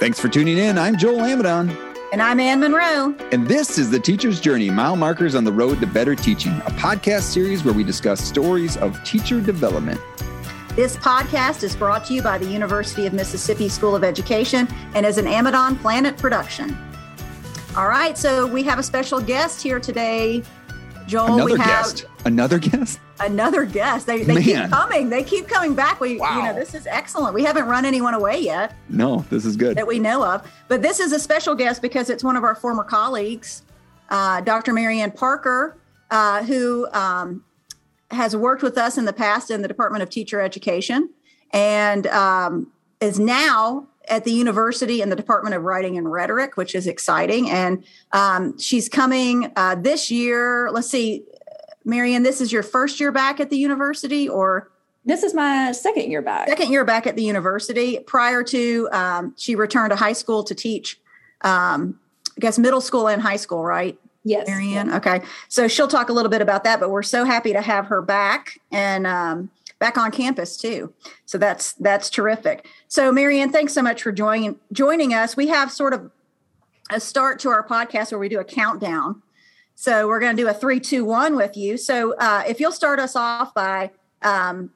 Thanks for tuning in. I'm Joel Amidon. And I'm Ann Monroe. And this is The Teacher's Journey Mile Markers on the Road to Better Teaching, a podcast series where we discuss stories of teacher development. This podcast is brought to you by the University of Mississippi School of Education and is an Amidon Planet production. All right, so we have a special guest here today. Joel, another we have guest. Another guest. Another guest. They, they keep coming. They keep coming back. We, wow. you know, this is excellent. We haven't run anyone away yet. No, this is good that we know of. But this is a special guest because it's one of our former colleagues, uh, Dr. Marianne Parker, uh, who um, has worked with us in the past in the Department of Teacher Education and um, is now at the university in the Department of Writing and Rhetoric, which is exciting. And um, she's coming uh, this year. Let's see, Marianne, this is your first year back at the university or? This is my second year back. Second year back at the university. Prior to, um, she returned to high school to teach, um, I guess, middle school and high school, right? Yes. Marianne? Yeah. Okay. So she'll talk a little bit about that, but we're so happy to have her back and um, back on campus too. So that's that's terrific. So Marianne, thanks so much for joining joining us. We have sort of a start to our podcast where we do a countdown so we're going to do a three, two, one with you. So uh, if you'll start us off by um,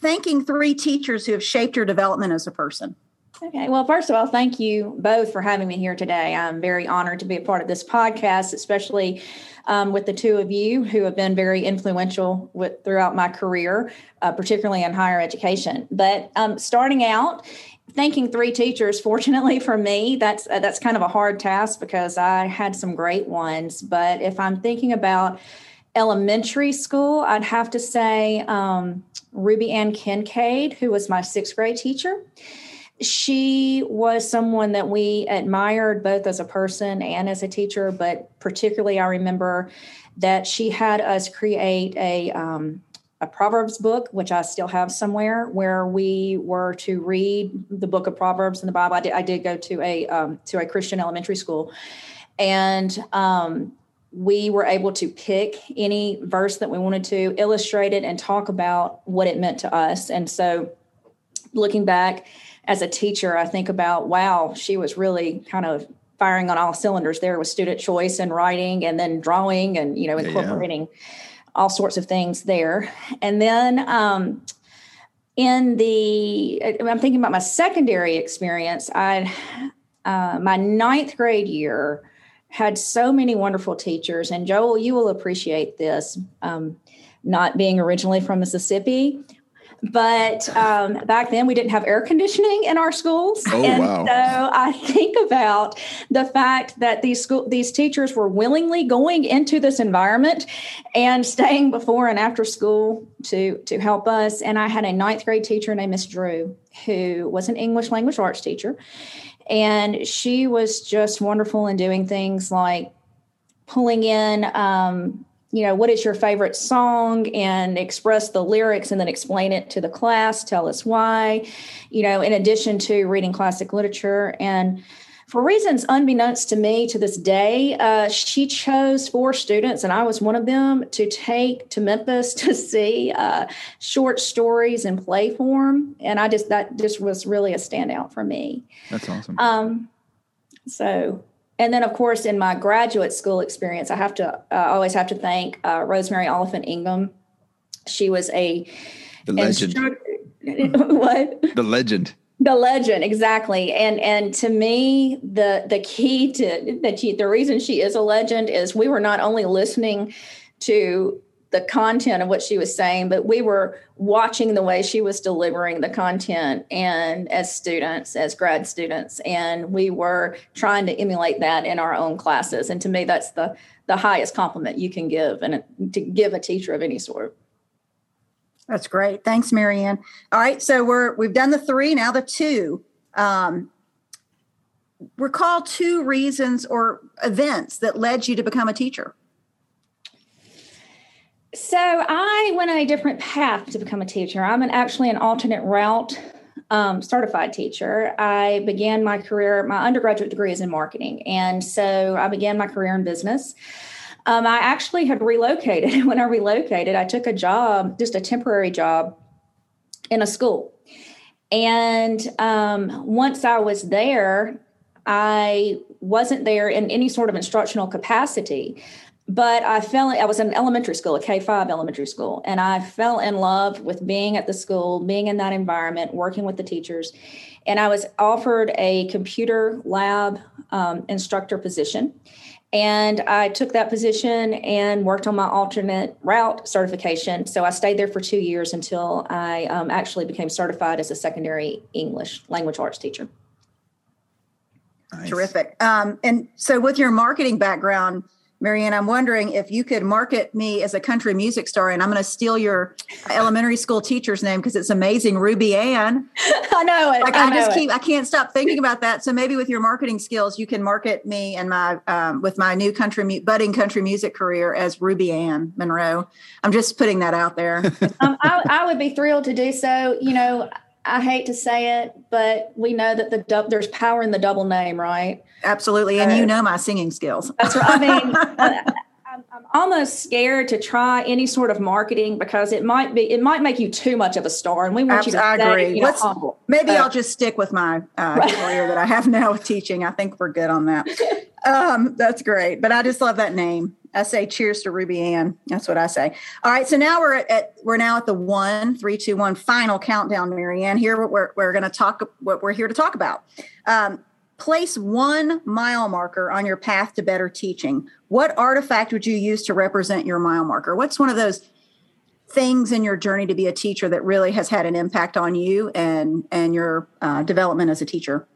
thanking three teachers who have shaped your development as a person. Okay. Well, first of all, thank you both for having me here today. I'm very honored to be a part of this podcast, especially um, with the two of you who have been very influential with, throughout my career, uh, particularly in higher education. But um, starting out thanking three teachers fortunately for me that's uh, that's kind of a hard task because i had some great ones. But if i'm thinking about elementary school i'd have to say um, ruby ann kincaid who was my sixth grade teacher. She was someone that we admired both as a person and as a teacher but particularly i remember that she had us create a um, a Proverbs book, which I still have somewhere, where we were to read the book of Proverbs in the Bible. I did, I did go to a um, to a Christian elementary school, and um, we were able to pick any verse that we wanted to, illustrate it, and talk about what it meant to us. And so, looking back as a teacher, I think about wow, she was really kind of firing on all cylinders there with student choice and writing, and then drawing, and you know incorporating. Yeah all sorts of things there. And then um, in the, I'm thinking about my secondary experience. I, uh, my ninth grade year, had so many wonderful teachers. And Joel, you will appreciate this. Um, not being originally from Mississippi, but um, back then we didn't have air conditioning in our schools. Oh, and wow. so I think about the fact that these school these teachers were willingly going into this environment and staying before and after school to to help us. And I had a ninth grade teacher named Miss Drew who was an English language arts teacher. And she was just wonderful in doing things like pulling in um, you know, what is your favorite song and express the lyrics and then explain it to the class, tell us why, you know, in addition to reading classic literature. And for reasons unbeknownst to me to this day, uh, she chose four students, and I was one of them, to take to Memphis to see uh, short stories in play form. And I just, that just was really a standout for me. That's awesome. Um, so and then of course in my graduate school experience i have to uh, always have to thank uh, rosemary oliphant ingham. She was a the legend. what? The legend. The legend exactly. And and to me the the key to that the reason she is a legend is we were not only listening to the content of what she was saying, but we were watching the way she was delivering the content and as students, as grad students, and we were trying to emulate that in our own classes. And to me, that's the the highest compliment you can give and to give a teacher of any sort. That's great. Thanks, Marianne. All right, so we're we've done the three, now the two. Um, recall two reasons or events that led you to become a teacher. So I went a different path to become a teacher. I'm an, actually an alternate route um, certified teacher. I began my career, my undergraduate degree is in marketing. And so I began my career in business. Um, I actually had relocated. When I relocated, I took a job, just a temporary job in a school. And um, once I was there, I wasn't there in any sort of instructional capacity but I fell, I was in elementary school, a K 5 elementary school, and I fell in love with being at the school, being in that environment, working with the teachers. And I was offered a computer lab um, instructor position. And I took that position and worked on my alternate route certification. So I stayed there for two years until I um, actually became certified as a secondary English language arts teacher. Nice. Terrific. Um, and so, with your marketing background, Marianne, I'm wondering if you could market me as a country music star, and I'm going to steal your elementary school teacher's name because it's amazing, Ruby Ann. I know it. Like I, I just keep. I can't stop thinking about that. So maybe with your marketing skills, you can market me and my um, with my new country budding country music career as Ruby Ann Monroe. I'm just putting that out there. um, I, I would be thrilled to do so. You know, I hate to say it, but we know that the du- there's power in the double name, right? Absolutely, and uh, you know my singing skills. That's right. I mean, I'm, almost scared to try any sort of marketing because it might be it might make you too much of a star, and we want you to. I stay, agree. You know, humble. Maybe uh, I'll just stick with my uh, career that I have now with teaching. I think we're good on that. Um, that's great, but I just love that name. I say cheers to Ruby Ann. That's what I say. All right, so now we're at, at we're now at the one, three, two, one final countdown, Marianne. Here we're we're going to talk what we're here to talk about. Um, place one mile marker on your path to better teaching. What artifact would you use to represent your mile marker? What's one of those things in your journey to be a teacher that really has had an impact on you and and your uh, development as a teacher?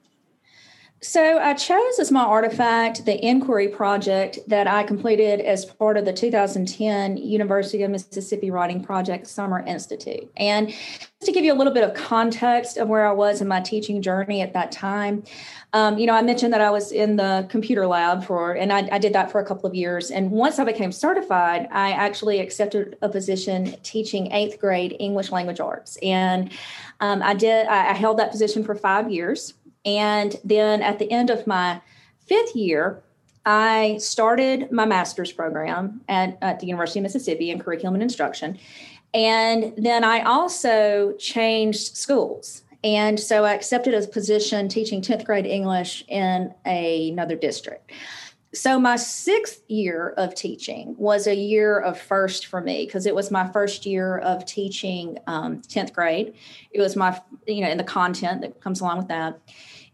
So I chose as my artifact the inquiry project that I completed as part of the 2010 University of Mississippi Writing Project Summer Institute. And just to give you a little bit of context of where I was in my teaching journey at that time, um, you know, I mentioned that I was in the computer lab for, and I, I did that for a couple of years. And once I became certified, I actually accepted a position teaching eighth grade English language arts. And um, I did, I, I held that position for five years. And then at the end of my fifth year, I started my master's program at, at, the University of Mississippi in curriculum and instruction. And then I also changed schools. And so I accepted a position teaching 10th grade English in a, another district. So my sixth year of teaching was a year of first for me because it was my first year of teaching um, 10th grade. It was my, you know, in the content that comes along with that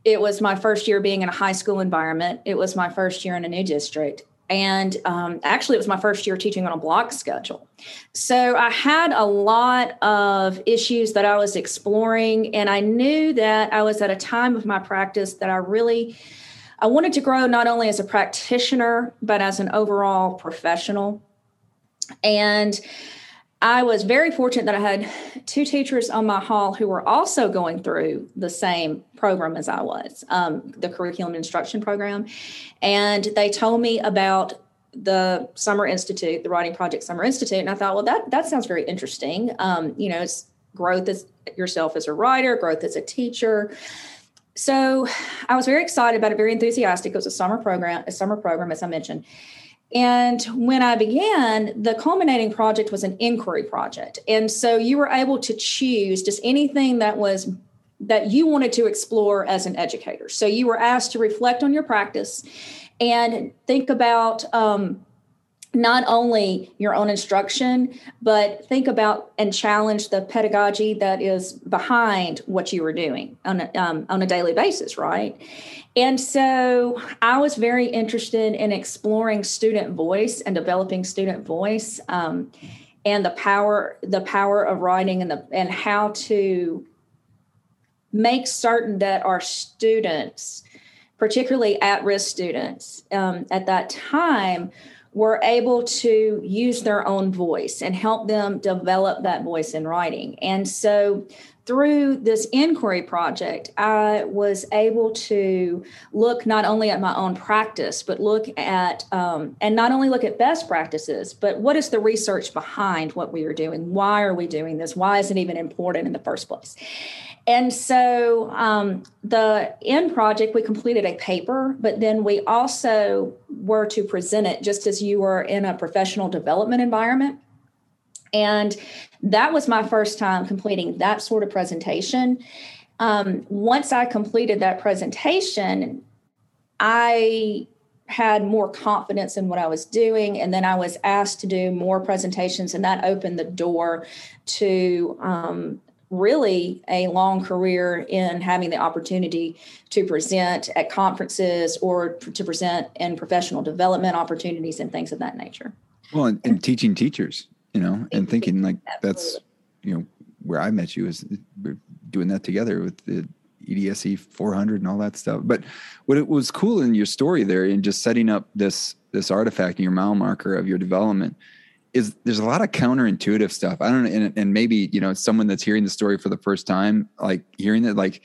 it was my first year being in a high school environment. It was my first year in a new district. And um, actually, it was my first year teaching on a block schedule. So I had a lot of issues that I was exploring. And I knew that I was at a time of my practice that I really. I wanted to grow not only as a practitioner, but as an overall professional. And I was very fortunate that I had two teachers on my hall who were also going through the same program as I was, um, the curriculum instruction program. And they told me about the Summer Institute, the Writing Project Summer Institute. And I thought, well, that, that sounds very interesting. Um, you know, it's growth as yourself as a writer, growth as a teacher. So I was very excited about it, very enthusiastic. It was a summer program, a summer program, as I mentioned. And when I began, the culminating project was an inquiry project. And so you were able to choose just anything that was that you wanted to explore as an educator. So you were asked to reflect on your practice and think about um, not only your own instruction, but think about and challenge the pedagogy that is behind what you were doing on a, um, on a daily basis, right? And so I was very interested in exploring student voice and developing student voice um, and the power the power of writing and the and how to make certain that our students, particularly at risk students, um, at that time were able to use their own voice and help them develop that voice in writing. And so through this inquiry project, I was able to look not only at my own practice, but look at, um, and not only look at best practices, but what is the research behind what we are doing? Why are we doing this? Why is it even important in the first place? And so um, the end project, we completed a paper, but then we also were to present it just as you were in a professional development environment. And that was my first time completing that sort of presentation. um, once I completed that presentation, I had more confidence in what I was doing. And then I was asked to do more presentations, and that opened the door to um, really a long career in having the opportunity to present at conferences or to present in professional development opportunities and things of that nature. Well, and, and teaching teachers, you know, and thinking like Absolutely. that's, you know, where I met you is doing that together with the EDSE 400 and all that stuff. But what it was cool in your story there in just setting up this this artifact in your mile marker of your development is there's a lot of counterintuitive stuff. I don't know, and, and maybe you know someone that's hearing the story for the first time, like hearing that, like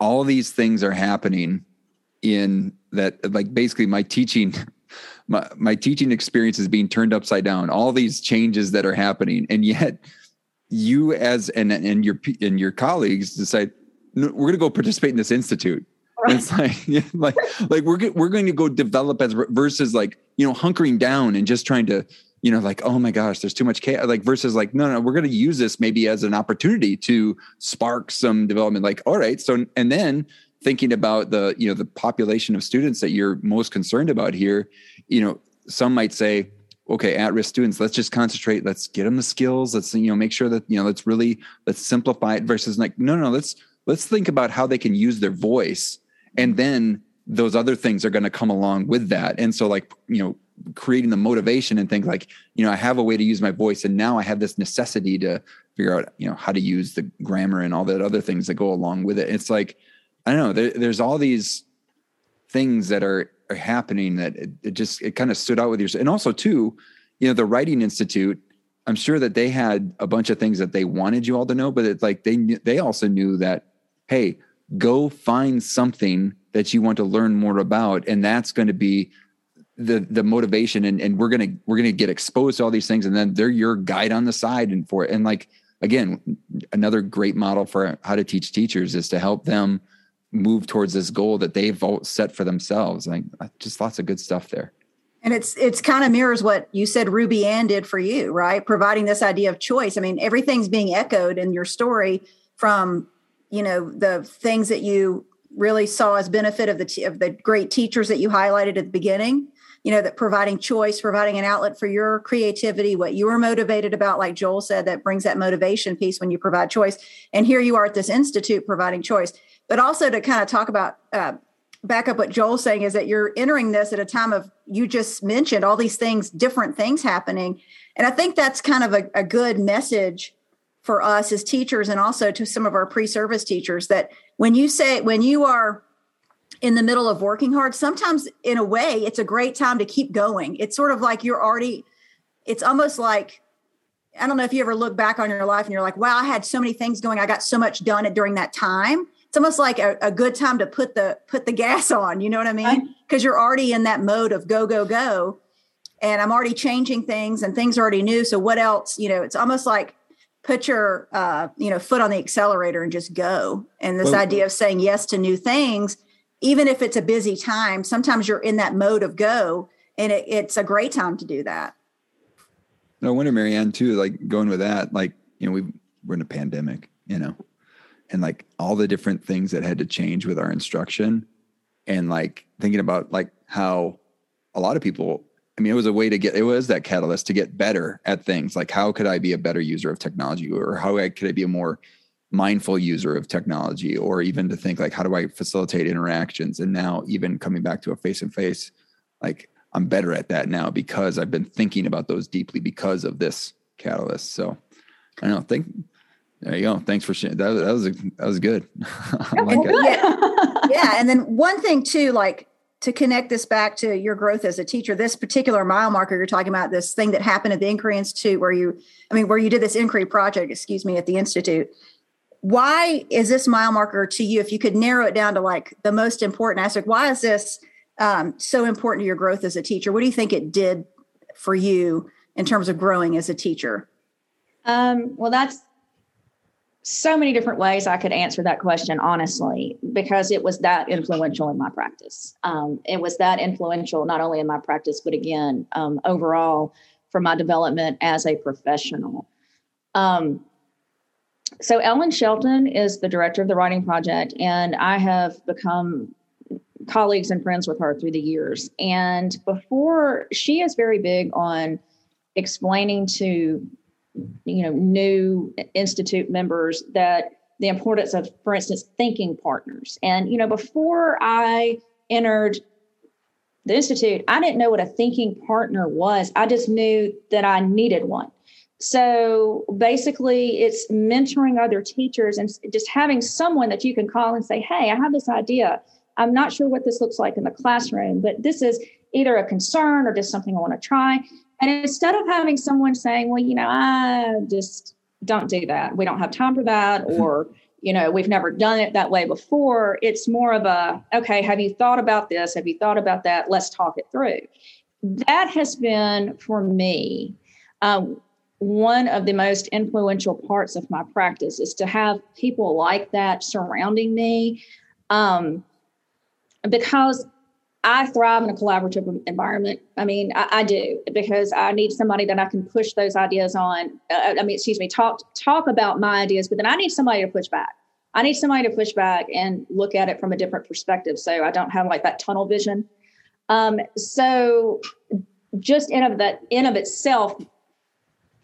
all these things are happening in that, like basically my teaching. My, my teaching experience is being turned upside down all these changes that are happening and yet you as and and your and your colleagues decide no, we're going to go participate in this institute Right. It's like, yeah, like, like we're we're going to go develop as versus like you know hunkering down and just trying to you know, like, oh my gosh, there's too much chaos. Like versus like, no, no, we're going to use this maybe as an opportunity to spark some development. Like, all right, so and then thinking about the you know the population of students that you're most concerned about here, you know, some might say, okay, at-risk students, let's just concentrate. Let's get them the skills. Let's you know make sure that you know let's really let's simplify it. Versus like, no, no, let's let's think about how they can use their voice, and then those other things are going to come along with that. And so like you know creating the motivation and think like you know i have a way to use my voice and now i have this necessity to figure out you know how to use the grammar and all that other things that go along with it. It's like i don't know there, there's all these things that are are happening that it, it just it kind of stood out with you and also too you know the writing institute i'm sure that they had a bunch of things that they wanted you all to know but it's like they they also knew that hey go find something that you want to learn more about and that's going to be the the motivation and, and we're gonna we're gonna get exposed to all these things and then they're your guide on the side and for it and like again another great model for how to teach teachers is to help them move towards this goal that they've set for themselves. Like uh, just lots of good stuff there. And it's it's kind of mirrors what you said ruby ann did for you right? Providing this idea of choice. I mean everything's being echoed in your story from you know the things that you really saw as benefit of the of the great teachers that you highlighted at the beginning you know that providing choice providing an outlet for your creativity what you are motivated about like joel said that brings that motivation piece when you provide choice. And here you are at this institute providing choice. But also to kind of talk about uh, back up what joel's saying is that you're entering this at a time of you just mentioned all these things different things happening. And i think that's kind of a, a good message for us as teachers and also to some of our pre-service teachers that when you say when you are in the middle of working hard, sometimes in a way, it's a great time to keep going. It's sort of like you're already, it's almost like, I don't know if you ever look back on your life and you're like, wow, I had so many things going. I got so much done during that time. It's almost like a, a good time to put the put the gas on. You know what I mean? Because you're already in that mode of go, go, go. And I'm already changing things and things are already new. So what else? You know, it's almost like put your uh, you know foot on the accelerator and just go. And this well, idea of saying yes to new things even if it's a busy time, sometimes you're in that mode of go, and it, it's a great time to do that. No wonder, Marianne, too. Like going with that, like you know, we we're in a pandemic, you know, and like all the different things that had to change with our instruction, and like thinking about like how a lot of people. I mean, it was a way to get. It was that catalyst to get better at things. Like, how could I be a better user of technology, or how could I be a more mindful user of technology or even to think like how do i facilitate interactions? And now even coming back to a face and face like i'm better at that now because i've been thinking about those deeply because of this catalyst. So i don't think there you go. Thanks for sharing that, that was a, that was good. Like yeah. yeah and then one thing too like to connect this back to your growth as a teacher, this particular mile marker you're talking about, this thing that happened at the Inquiry Institute, where you, I mean, where you did this inquiry project, excuse me, at the Institute why is this mile marker to you? If you could narrow it down to like the most important aspect why is this um, so important to your growth as a teacher? What do you think it did for you in terms of growing as a teacher? Um, well that's so many different ways i could answer that question honestly because it was that influential in my practice. Um, it was that influential not only in my practice but again um, overall for my development as a professional. Um, so Ellen Shelton is the director of the writing project, and I have become colleagues and friends with her through the years. And before, she is very big on explaining to you know new institute members that the importance of for instance thinking partners. And you know before i entered the institute i didn't know what a thinking partner was. I just knew that i needed one so basically it's mentoring other teachers and just having someone that you can call and say hey i have this idea i'm not sure what this looks like in the classroom but this is either a concern or just something i want to try and instead of having someone saying, well, you know, I just don't do that, we don't have time for that, or, you know, we've never done it that way before, it's more of a, okay, have you thought about this? Have you thought about that? Let's talk it through. That has been for me. Um, one of the most influential parts of my practice is to have people like that surrounding me um, because I thrive in a collaborative environment. I mean, I, I, do because I need somebody that I can push those ideas on. Uh, I mean, excuse me, talk talk about my ideas, but then I need somebody to push back. I need somebody to push back and look at it from a different perspective, so I don't have like that tunnel vision. Um, so, just in of that in of itself,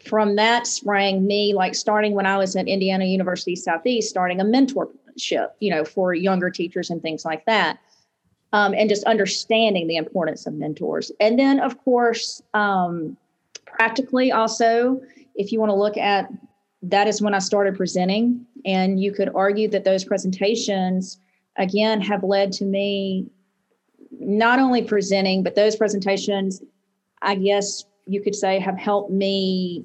from that sprang me like starting when I was at Indiana University Southeast, starting a mentorship, you know, for younger teachers and things like that um, and just understanding the importance of mentors. And then, of course, um, practically also, if you want to look at that, is when I started presenting. And you could argue that those presentations, again, have led to me not only presenting, but those presentations, I guess you could say, have helped me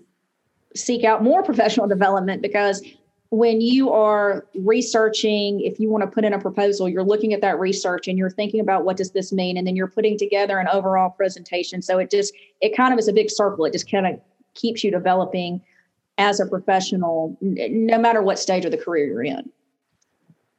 seek out more professional development because when you are researching if you want to put in a proposal you're looking at that research and you're thinking about what does this mean and then you're putting together an overall presentation. So it just it kind of is a big circle. It just kind of keeps you developing as a professional no matter what stage of the career you're in.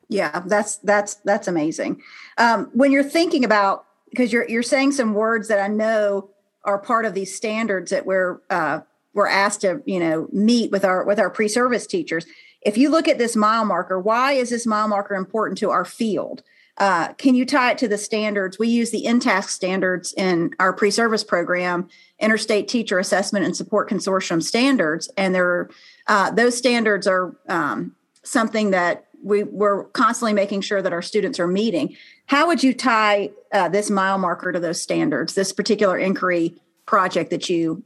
Yeah that's that's that's amazing. Um, when you're thinking about because you're you're saying some words that i know are part of these standards that we're uh, we're asked to you know meet with our with our pre-service teachers if you look at this mile marker, why is this mile marker important to our field? Uh, can you tie it to the standards? We use the INTASC standards in our pre service program, Interstate Teacher Assessment and Support Consortium standards. And there, uh, those standards are um, something that we, we're constantly making sure that our students are meeting. How would you tie uh, this mile marker to those standards, this particular inquiry project that you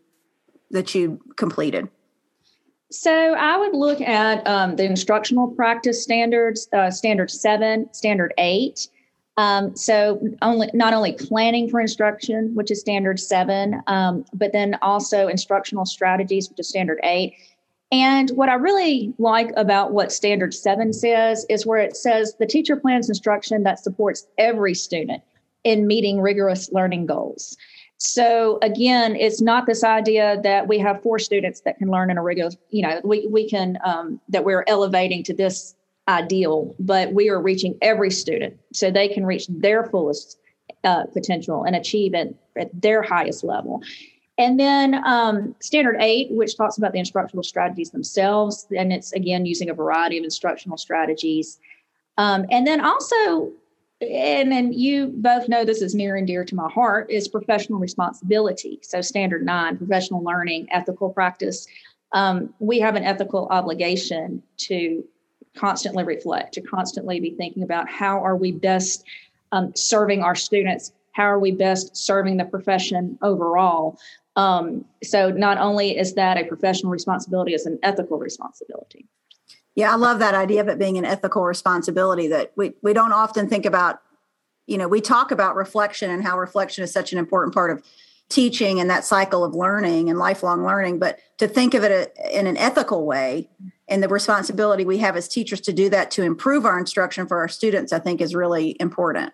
that you completed? So I would look at um, the instructional practice standards, uh, standard seven, standard eight. Um, so only not only planning for instruction, which is standard seven, um, but then also instructional strategies, which is standard eight. And what I really like about what standard seven says is where it says the teacher plans instruction that supports every student in meeting rigorous learning goals. So again, it's not this idea that we have four students that can learn in a regular, you know, we, we can, um, that we're elevating to this ideal, but we are reaching every student so they can reach their fullest uh, potential and achieve it at their highest level. And then um, standard eight, which talks about the instructional strategies themselves, and it's again using a variety of instructional strategies. Um, and then also and then you both know this is near and dear to my heart is professional responsibility. So standard nine professional learning ethical practice. Um, we have an ethical obligation to constantly reflect to constantly be thinking about how are we best um, serving our students? How are we best serving the profession overall um, so not only is that a professional responsibility it's an ethical responsibility yeah, I love that idea of it being an ethical responsibility that we, we don't often think about. You know, we talk about reflection and how reflection is such an important part of teaching and that cycle of learning and lifelong learning, but to think of it in an ethical way and the responsibility we have as teachers to do that to improve our instruction for our students, I think is really important.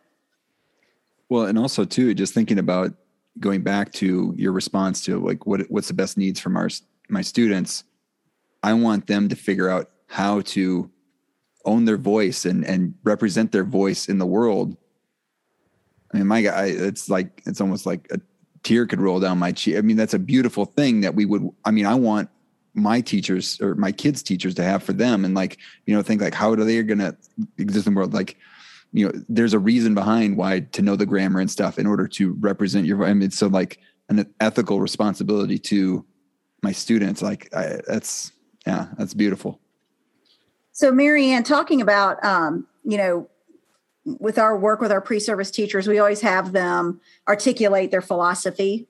Well, and also too, just thinking about going back to your response to like what what's the best needs from our my students. I want them to figure out how to own their voice and and represent their voice in the world. I mean, my guy, it's like it's almost like a tear could roll down my cheek. I mean, that's a beautiful thing that we would. I mean, I want my teachers or my kids teachers to have for them and like you know think like how are they going to exist in the world like you know there's a reason behind why to know the grammar and stuff in order to represent your i mean so like an ethical responsibility to my students like I, that's yeah that's beautiful so marianne talking about um you know with our work with our pre-service teachers we always have them articulate their philosophy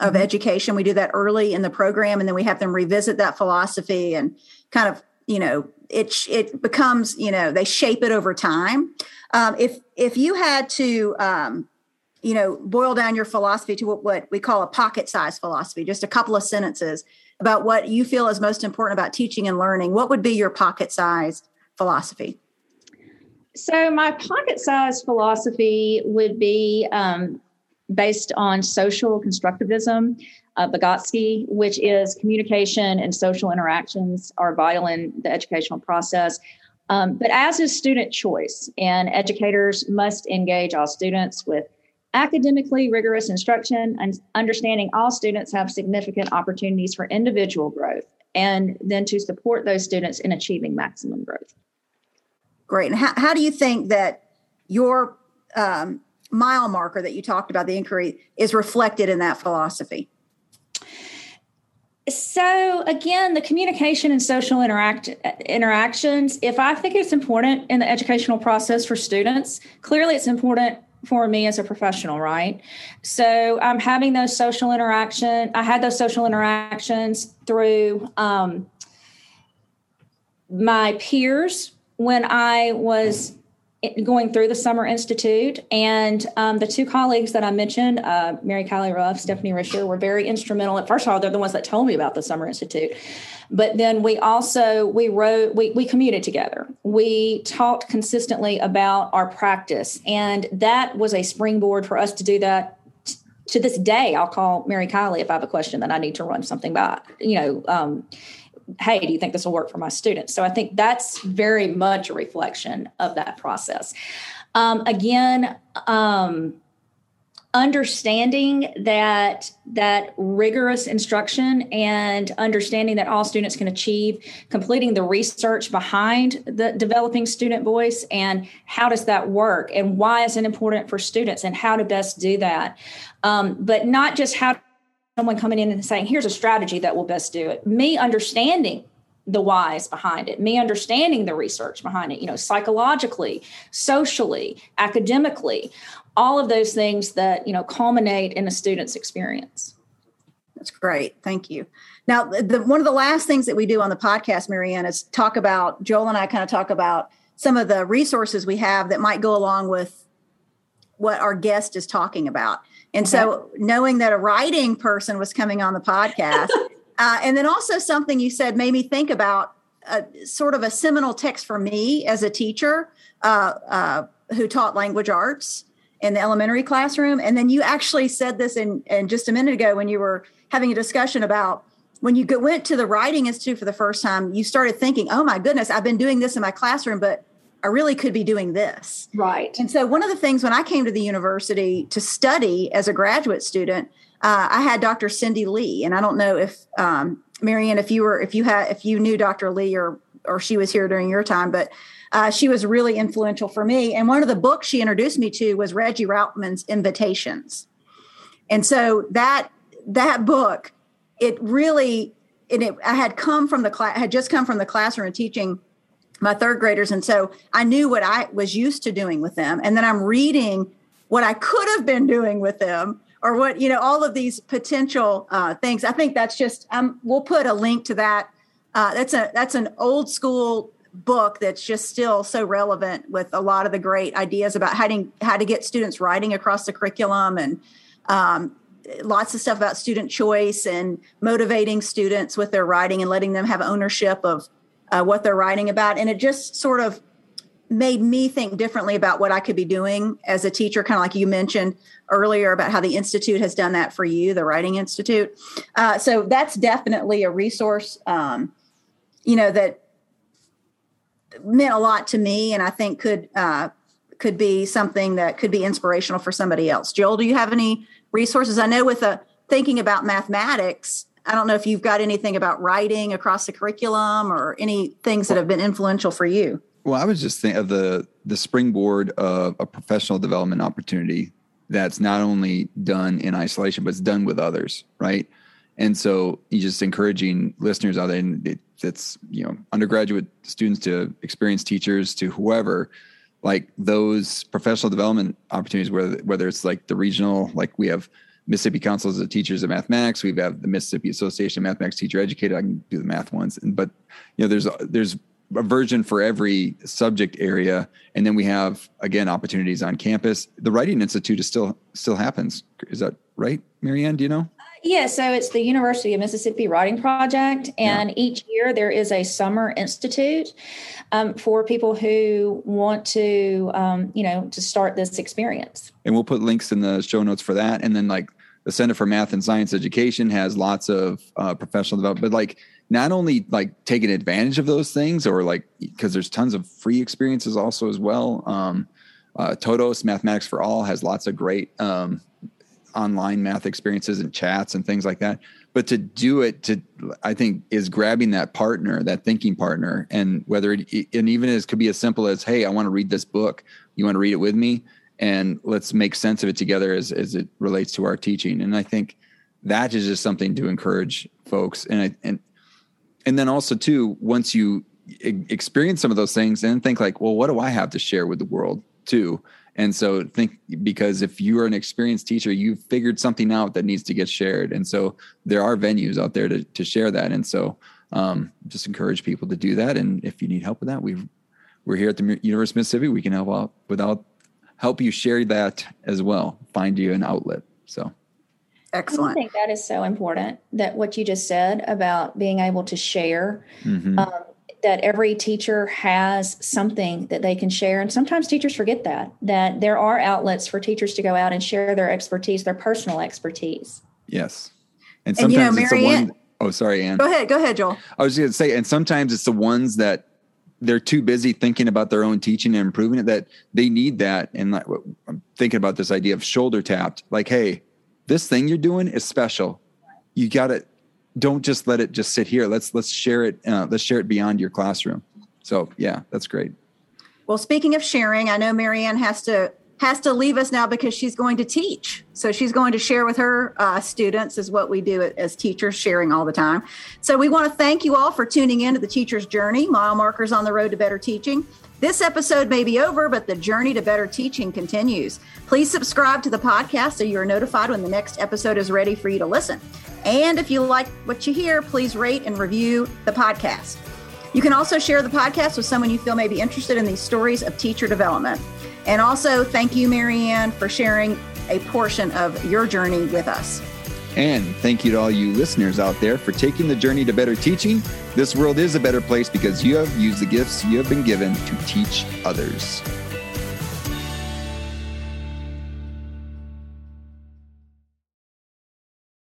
of mm-hmm. education. We do that early in the program, and then we have them revisit that philosophy and kind of, you know, it it becomes, you know, they shape it over time. Um, if if you had to, um, you know, boil down your philosophy to what, what we call a pocket size philosophy, just a couple of sentences about what you feel is most important about teaching and learning, what would be your pocket-sized philosophy? So, my pocket sized philosophy would be um, based on social constructivism, uh, Vygotsky, which is communication and social interactions are vital in the educational process. Um, but as is student choice, and educators must engage all students with academically rigorous instruction and understanding all students have significant opportunities for individual growth and then to support those students in achieving maximum growth. Great. And how, how do you think that your um, mile marker that you talked about, the inquiry, is reflected in that philosophy? So again, the communication and social interact interactions. If I think it's important in the educational process for students, clearly it's important for me as a professional, right? So I'm having those social interaction. I had those social interactions through um, my peers when I was going through the Summer Institute. And um, the two colleagues that I mentioned, uh, Mary Callie Ruff, Stephanie Risher, were very instrumental. First of all, they're the ones that told me about the Summer Institute. But then we also we wrote we we commuted together. We talked consistently about our practice, and that was a springboard for us to do that to this day, I'll call Mary Kylie if I have a question that I need to run something by, you know, um, hey, do you think this will work for my students? So I think that's very much a reflection of that process. Um, again, um, understanding that that rigorous instruction and understanding that all students can achieve completing the research behind the developing student voice and how does that work and why is it important for students and how to best do that um, but not just how someone coming in and saying, here's a strategy that will best do it. Me understanding the whys behind it, me understanding the research behind it, you know, psychologically, socially, academically, all of those things that, you know, culminate in a student's experience. That's great. Thank you. Now, the, one of the last things that we do on the podcast, Marianne, is talk about, Joel and I kind of talk about some of the resources we have that might go along with what our guest is talking about. And okay. so knowing that a writing person was coming on the podcast, uh, and then also something you said made me think about a, sort of a seminal text for me as a teacher uh, uh, who taught language arts in the elementary classroom. And then you actually said this in, in just a minute ago when you were having a discussion about when you went to the writing institute for the first time, you started thinking, oh my goodness, I've been doing this in my classroom, but I really could be doing this. Right. And so, one of the things when I came to the university to study as a graduate student, uh, I had Dr. Cindy Lee, and I don't know if um, Marianne, if you were, if you had, if you knew Dr. Lee or or she was here during your time, but uh, she was really influential for me. And one of the books she introduced me to was Regie Routman's Invitations, and so that that book, it really, and it, I had come from the class, had just come from the classroom and teaching my third graders. And so I knew what I was used to doing with them. And then I'm reading what I could have been doing with them or what, you know, all of these potential uh, things. I think that's just, um, we'll put a link to that. Uh, that's a, that's an old school book that's just still so relevant with a lot of the great ideas about how to, how to get students writing across the curriculum and um, lots of stuff about student choice and motivating students with their writing and letting them have ownership of uh, what they're writing about. And it just sort of made me think differently about what I could be doing as a teacher, kind of like you mentioned earlier about how the Institute has done that for you, the Writing Institute. Uh, so that's definitely a resource, um, you know, that meant a lot to me and I think could. Uh, could be something that could be inspirational for somebody else. Joel, do you have any resources? I know with a thinking about mathematics, I don't know if you've got anything about writing across the curriculum or any things that have been influential for you. Well, I was just thinking of the the springboard of a professional development opportunity that's not only done in isolation, but it's done with others, right? And so you just encouraging listeners out there, and it, it's you know undergraduate students to experienced teachers to whoever, like those professional development opportunities, whether whether it's like the regional, like we have Mississippi Councils of Teachers of Mathematics, we have the Mississippi Association of Mathematics Teacher Educator. I can do the math ones, but you know there's there's a version for every subject area. And then we have again opportunities on campus. The writing institute is still still happens. Is that right marianne do you know? Yeah so it's the university of mississippi writing project. And yeah. each year there is a summer institute um, for people who want to um, you know to start this experience. And we'll put links in the show notes for that. And then like the center for math and science education has lots of uh, professional development but like not only like taking advantage of those things or like because there's tons of free experiences also as well um, uh, todos mathematics for all has lots of great um, online math experiences and chats and things like that. But to do it to i think is grabbing that partner that thinking partner and whether it and even as could be as simple as hey i want to read this book. You want to read it with me and let's make sense of it together as, as it relates to our teaching. And i think that is just something to encourage folks. And I, and and then also too once you experience some of those things and think like well what do i have to share with the world too? And so think because if you're an experienced teacher you've figured something out that needs to get shared. And so there are venues out there to, to share that. And so um, just encourage people to do that. And if you need help with that we we're here at the university of mississippi. We can help out without help you share that as well find you an outlet so Excellent. I think that is so important that what you just said about being able to share. Mm-hmm. Um, that every teacher has something that they can share and sometimes teachers forget that that there are outlets for teachers to go out and share their expertise their personal expertise yes and sometimes and, you know, it's the one oh sorry anne go ahead go ahead joel i was going to say and sometimes it's the ones that they're too busy thinking about their own teaching and improving it that they need that and like i'm thinking about this idea of shoulder tapped like hey this thing you're doing is special. You got to don't just let it just sit here. Let's let's share it. Uh, let's share it beyond your classroom. So yeah, that's great. Well, speaking of sharing, I know Marianne has to has to leave us now because she's going to teach. So she's going to share with her uh, students, is what we do as teachers, sharing all the time. So we want to thank you all for tuning in to the Teacher's Journey, mile markers on the road to better teaching. This episode may be over, but the journey to better teaching continues. Please subscribe to the podcast so you are notified when the next episode is ready for you to listen. And if you like what you hear, please rate and review the podcast. You can also share the podcast with someone you feel may be interested in these stories of teacher development. And also, thank you, Marianne, for sharing a portion of your journey with us. And thank you to all you listeners out there for taking the journey to better teaching. This world is a better place because you have used the gifts you have been given to teach others.